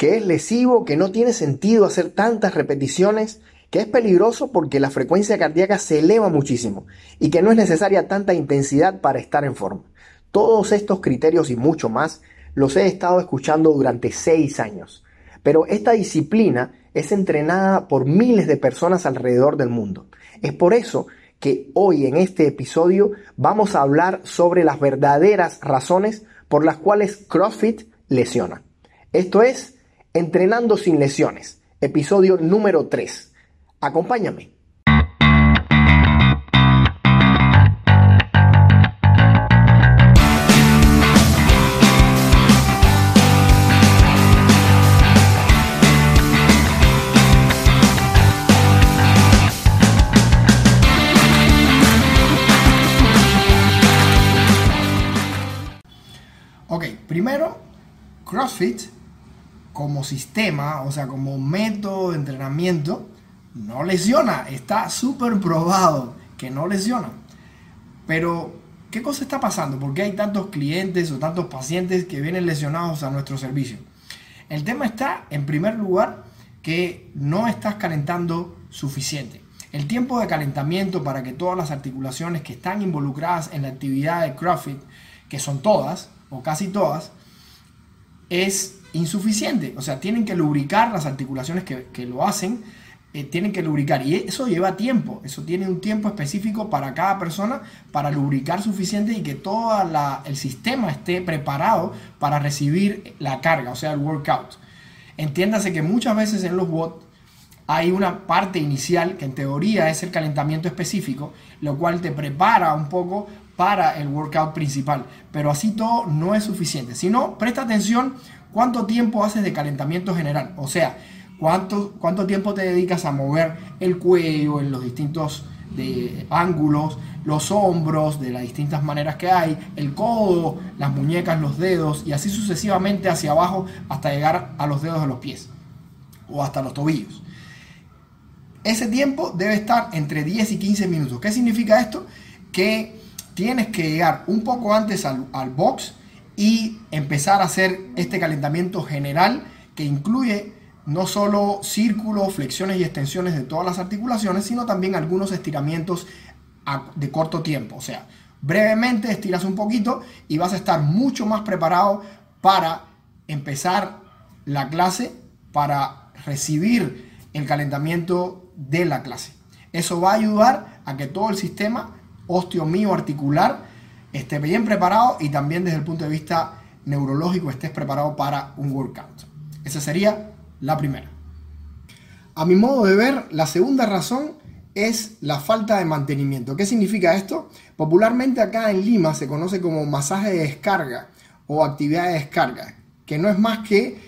que es lesivo, que no tiene sentido hacer tantas repeticiones, que es peligroso porque la frecuencia cardíaca se eleva muchísimo y que no es necesaria tanta intensidad para estar en forma. Todos estos criterios y mucho más los he estado escuchando durante seis años. Pero esta disciplina es entrenada por miles de personas alrededor del mundo. Es por eso que hoy en este episodio vamos a hablar sobre las verdaderas razones por las cuales CrossFit lesiona. Esto es Entrenando sin lesiones, episodio número 3. Acompáñame. Ok, primero, CrossFit como sistema, o sea, como método de entrenamiento, no lesiona. Está súper probado que no lesiona. Pero, ¿qué cosa está pasando? ¿Por qué hay tantos clientes o tantos pacientes que vienen lesionados a nuestro servicio? El tema está, en primer lugar, que no estás calentando suficiente. El tiempo de calentamiento para que todas las articulaciones que están involucradas en la actividad de CrossFit, que son todas, o casi todas, es insuficiente. O sea, tienen que lubricar las articulaciones que, lo hacen, eh, tienen que lubricar. Y eso lleva tiempo, eso tiene un tiempo específico para cada persona para lubricar suficiente y que todo el sistema esté preparado para recibir la carga, o sea, el workout. Entiéndase que muchas veces en los WOD hay una parte inicial que en teoría es el calentamiento específico, lo cual te prepara un poco para el workout principal. Pero así todo no es suficiente. Si no, presta atención cuánto tiempo haces de calentamiento general. O sea, cuánto, cuánto tiempo te dedicas a mover el cuello en los distintos ángulos, los hombros de las distintas maneras que hay, el codo, las muñecas, los dedos y así sucesivamente hacia abajo hasta llegar a los dedos de los pies o hasta los tobillos. Ese tiempo debe estar entre 10 y 15 minutos. ¿Qué significa esto? Que tienes que llegar un poco antes al, box y empezar a hacer este calentamiento general que incluye no solo círculos, flexiones y extensiones de todas las articulaciones, sino también algunos estiramientos de corto tiempo. O sea, brevemente estiras un poquito y vas a estar mucho más preparado para empezar la clase, para recibir el calentamiento de la clase. Eso va a ayudar a que todo el sistema mío articular esté bien preparado y también desde el punto de vista neurológico estés preparado para un workout. Esa sería la primera. A mi modo de ver, la segunda razón es la falta de mantenimiento. ¿Qué significa esto? Popularmente acá en Lima se conoce como masaje de descarga o actividad de descarga, que no es más que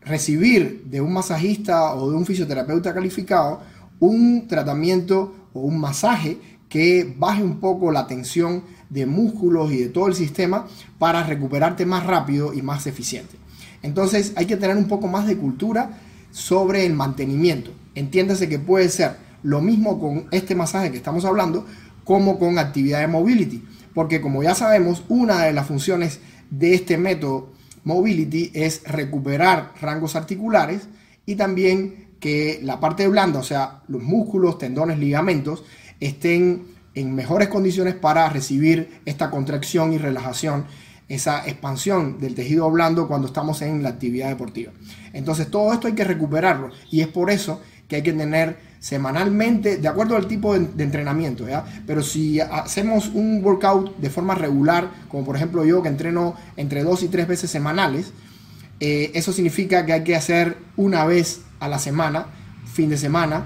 recibir de un masajista o de un fisioterapeuta calificado un tratamiento o un masaje que baje un poco la tensión de músculos y de todo el sistema para recuperarte más rápido y más eficiente. Entonces hay que tener un poco más de cultura sobre el mantenimiento. Entiéndase que puede ser lo mismo con este masaje que estamos hablando como con actividad de mobility, porque como ya sabemos, una de las funciones de este método mobility es recuperar rangos articulares y también que la parte blanda, o sea, los músculos, tendones, ligamentos, estén en mejores condiciones para recibir esta contracción y relajación, esa expansión del tejido blando cuando estamos en la actividad deportiva. Entonces todo esto hay que recuperarlo y es por eso que hay que tener semanalmente, de acuerdo al tipo de, entrenamiento, pero si hacemos un workout de forma regular, como por ejemplo yo que entreno entre dos y tres veces semanales, eh, eso significa que hay que hacer una vez a la semana, fin de semana,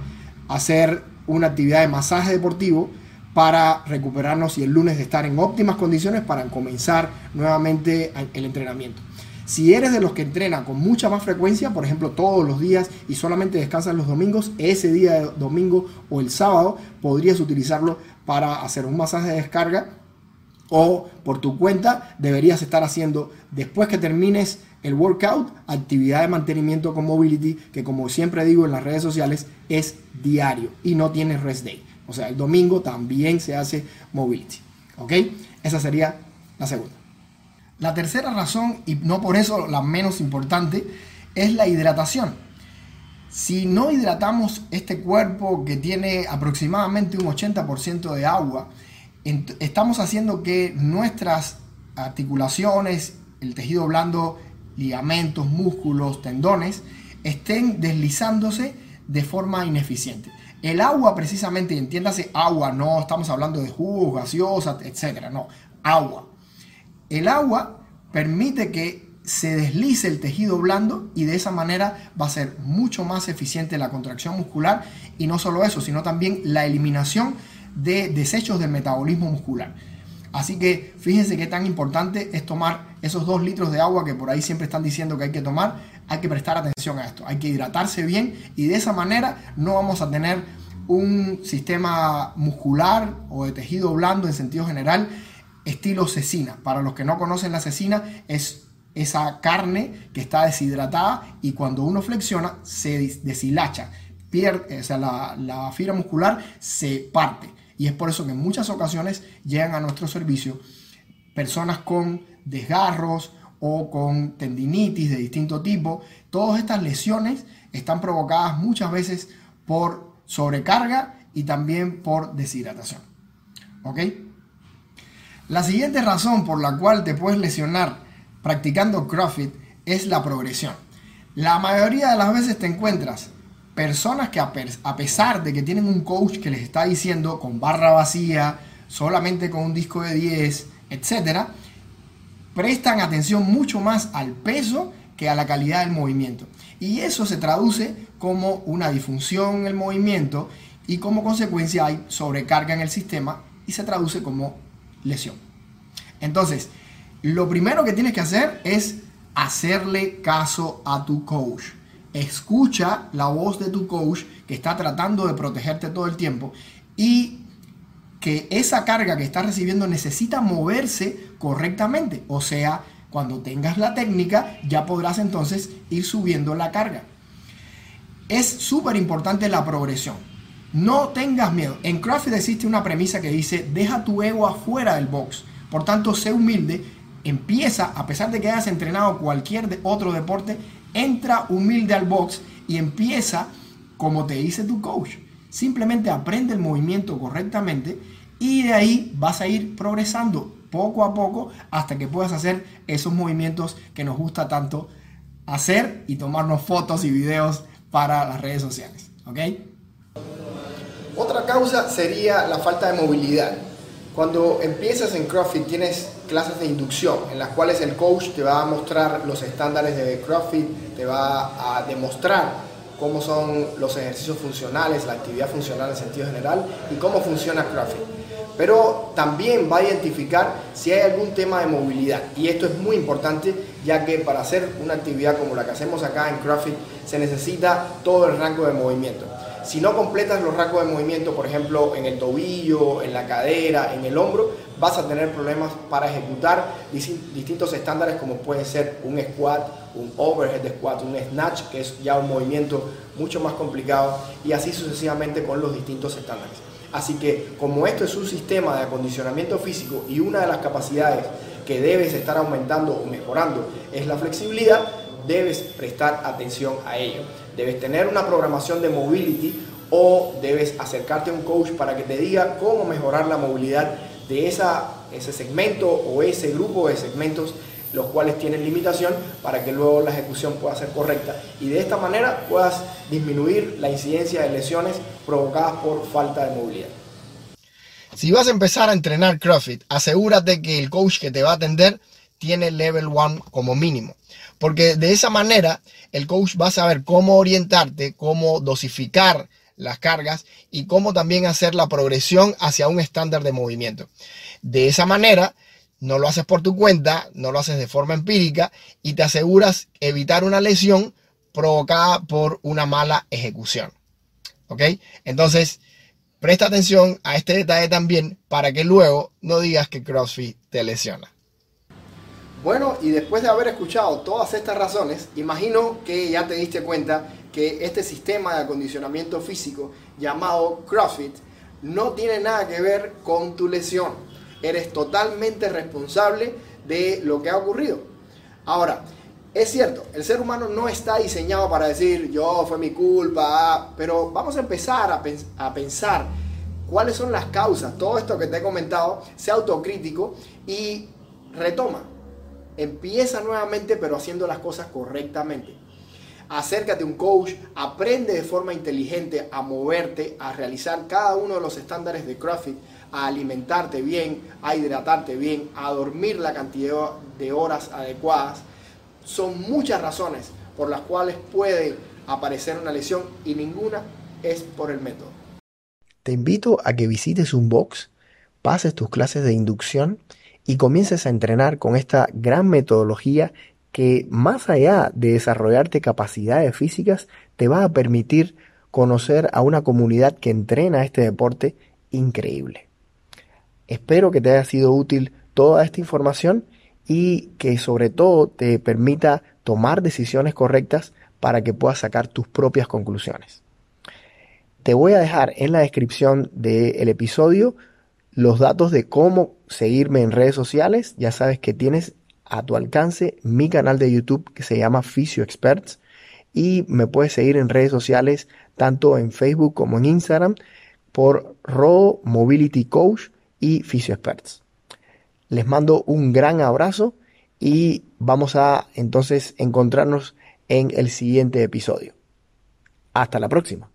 hacer una actividad de masaje deportivo para recuperarnos y el lunes de estar en óptimas condiciones para comenzar nuevamente el entrenamiento. Si eres de los que entrena con mucha más frecuencia, por ejemplo todos los días y solamente descansas los domingos, ese día de domingo o el sábado podrías utilizarlo para hacer un masaje de descarga o por tu cuenta deberías estar haciendo después que termines el workout, actividad de mantenimiento con mobility, que como siempre digo en las redes sociales, es diario y no tiene rest day. O sea, el domingo también se hace mobility. ¿Ok? Esa sería la segunda. La tercera razón, y no por eso la menos importante, es la hidratación. Si no hidratamos este cuerpo que tiene aproximadamente un 80% de agua, estamos haciendo que nuestras articulaciones, el tejido blando, ligamentos, músculos, tendones, estén deslizándose de forma ineficiente. El agua precisamente, entiéndase agua, no estamos hablando de jugos, gaseosas, etcétera, no, agua. El agua permite que se deslice el tejido blando y de esa manera va a ser mucho más eficiente la contracción muscular y no solo eso, sino también la eliminación de desechos del metabolismo muscular. Así que fíjense qué tan importante es tomar esos dos litros de agua que por ahí siempre están diciendo que hay que tomar. Hay que prestar atención a esto, hay que hidratarse bien y de esa manera no vamos a tener un sistema muscular o de tejido blando en sentido general estilo cecina. Para los que no conocen la cecina es esa carne que está deshidratada y cuando uno flexiona se deshilacha, pierde, o sea, la, la fibra muscular se parte. Y es por eso que en muchas ocasiones llegan a nuestro servicio personas con desgarros o con tendinitis de distinto tipo. Todas estas lesiones están provocadas muchas veces por sobrecarga y también por deshidratación. ¿Ok? La siguiente razón por la cual te puedes lesionar practicando CrossFit es la progresión. La mayoría de las veces te encuentras personas que a, pesar de que tienen un coach que les está diciendo con barra vacía, solamente con un disco de 10, etc., prestan atención mucho más al peso que a la calidad del movimiento. Y eso se traduce como una disfunción en el movimiento y como consecuencia hay sobrecarga en el sistema y se traduce como lesión. Entonces, lo primero que tienes que hacer es hacerle caso a tu coach. Escucha la voz de tu coach que está tratando de protegerte todo el tiempo y que esa carga que estás recibiendo necesita moverse correctamente. O sea, cuando tengas la técnica ya podrás entonces ir subiendo la carga. Es súper importante la progresión. No tengas miedo. En CrossFit existe una premisa que dice, deja tu ego afuera del box. Por tanto, sé humilde empieza, a pesar de que hayas entrenado cualquier otro deporte, entra humilde al box y empieza como te dice tu coach. Simplemente aprende el movimiento correctamente y de ahí vas a ir progresando poco a poco hasta que puedas hacer esos movimientos que nos gusta tanto hacer y tomarnos fotos y videos para las redes sociales. ¿Ok? Otra causa sería la falta de movilidad. Cuando empiezas en CrossFit tienes clases de inducción en las cuales el coach te va a mostrar los estándares de CrossFit, te va a demostrar cómo son los ejercicios funcionales, la actividad funcional en sentido general y cómo funciona CrossFit. Pero también va a identificar si hay algún tema de movilidad y esto es muy importante ya que para hacer una actividad como la que hacemos acá en CrossFit se necesita todo el rango de movimiento. Si no completas los rangos de movimiento, por ejemplo, en el tobillo, en la cadera, en el hombro, vas a tener problemas para ejecutar distintos estándares como puede ser un squat, un overhead squat, un snatch, que es ya un movimiento mucho más complicado, y así sucesivamente con los distintos estándares. Así que como esto es un sistema de acondicionamiento físico y una de las capacidades que debes estar aumentando o mejorando es la flexibilidad, debes prestar atención a ello. Debes tener una programación de mobility o debes acercarte a un coach para que te diga cómo mejorar la movilidad de esa, ese segmento o ese grupo de segmentos los cuales tienen limitación para que luego la ejecución pueda ser correcta y de esta manera puedas disminuir la incidencia de lesiones provocadas por falta de movilidad. Si vas a empezar a entrenar CrossFit, asegúrate que el coach que te va a atender tiene level 1 como mínimo. Porque de esa manera el coach va a saber cómo orientarte, cómo dosificar las cargas y cómo también hacer la progresión hacia un estándar de movimiento. De esa manera, no lo haces por tu cuenta, no lo haces de forma empírica y te aseguras evitar una lesión provocada por una mala ejecución. ¿Ok? Entonces, presta atención a este detalle también para que luego no digas que CrossFit te lesiona. Bueno, y después de haber escuchado todas estas razones, imagino que ya te diste cuenta que este sistema de acondicionamiento físico llamado CrossFit no tiene nada que ver con tu lesión. Eres totalmente responsable de lo que ha ocurrido. Ahora, Es cierto, el ser humano no está diseñado para decir yo fue mi culpa, pero vamos a empezar a, a pensar cuáles son las causas, todo esto que te he comentado, sea autocrítico y retoma. Empieza nuevamente pero haciendo las cosas correctamente. Acércate a un coach, aprende de forma inteligente a moverte, a realizar cada uno de los estándares de CrossFit, a alimentarte bien, a hidratarte bien, a dormir la cantidad de horas adecuadas son muchas razones por las cuales puede aparecer una lesión y ninguna es por el método. Te invito a que visites un box, pases tus clases de inducción y comiences a entrenar con esta gran metodología que más allá de desarrollarte capacidades físicas, te va a permitir conocer a una comunidad que entrena este deporte increíble. Espero que te haya sido útil toda esta información y que sobre todo te permita tomar decisiones correctas para que puedas sacar tus propias conclusiones. Te voy a dejar en la descripción del episodio los datos de cómo seguirme en redes sociales. Ya sabes que tienes a tu alcance mi canal de YouTube que se llama Fisio Experts y me puedes seguir en redes sociales tanto en Facebook como en Instagram por Rodo Mobility Coach y Fisio Experts. Les mando un gran abrazo y vamos a entonces encontrarnos en el siguiente episodio. Hasta la próxima.